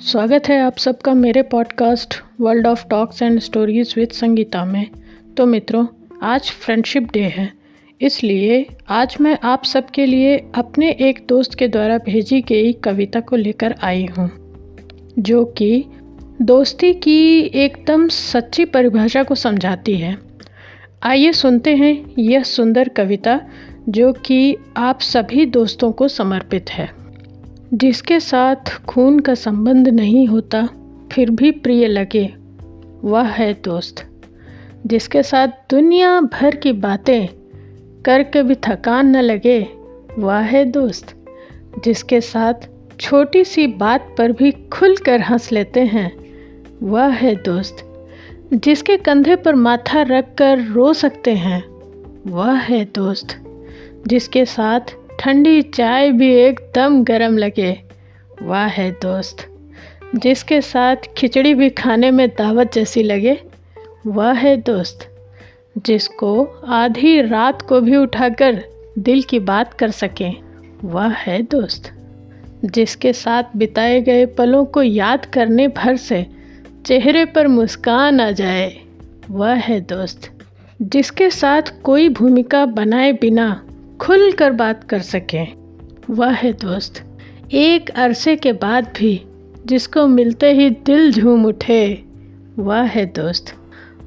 स्वागत है आप सबका मेरे podcast world of talks and stories with Sangeeta में। तो मित्रों, आज फ्रेंडशिप डे है। इसलिए आज मैं आप सबके लिए अपने एक दोस्त के द्वारा भेजी गई कविता को लेकर आई हूँ, जो कि दोस्ती की एकदम सच्ची परिभाषा को समझाती है। आइए सुनते हैं यह सुंदर कविता, जो कि आप सभी दोस्तों को समर्पित है। जिसके साथ खून का संबंध नहीं होता, फिर भी प्रिय लगे। वह है दोस्त, जिसके साथ दुनिया भर की बातें करके भी थकान न लगे। वह है दोस्त, जिसके साथ छोटी सी बात पर भी खुल कर हंस लेते हैं। वह है दोस्त, जिसके कंधे पर माथा रख कर रो सकते हैं। वह है दोस्त, जिसके साथ ठंडी चाय भी एकदम गर्म लगे। वाह है दोस्त, जिसके साथ खिचड़ी भी खाने में दावत जैसी लगे। वह है दोस्त, जिसको आधी रात को भी उठाकर दिल की बात कर सकें। वह है दोस्त, जिसके साथ बिताए गए पलों को याद करने भर से चेहरे पर मुस्कान आ जाए। वह है दोस्त, जिसके साथ कोई भूमिका बनाए बिना खुल कर बात कर सकें। वह है दोस्त। एक अरसे के बाद भी जिसको मिलते ही दिल झूम उठे। वह है दोस्त।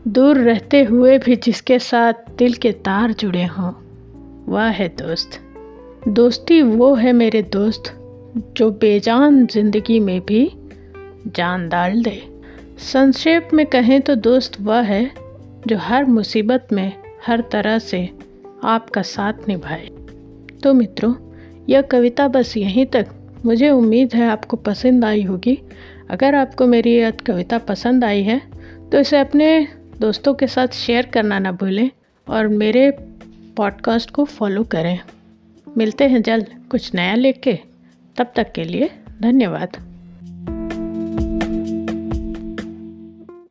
दूर रहते हुए भी जिसके साथ दिल के तार जुड़े हों। वह है दोस्त। दोस्ती वो है मेरे दोस्त, जो बेजान ज़िंदगी में भी जान डाल दे। संक्षेप में कहें तो दोस्त वह है, जो हर मुसीबत में हर तरह से आपका साथ निभाए। तो मित्रों, यह कविता बस यहीं तक। मुझे उम्मीद है आपको पसंद आई होगी। अगर आपको मेरी यह कविता पसंद आई है तो इसे अपने दोस्तों के साथ शेयर करना ना भूलें और मेरे पॉडकास्ट को फॉलो करें। मिलते हैं जल्द कुछ नया लेके। तब तक के लिए धन्यवाद।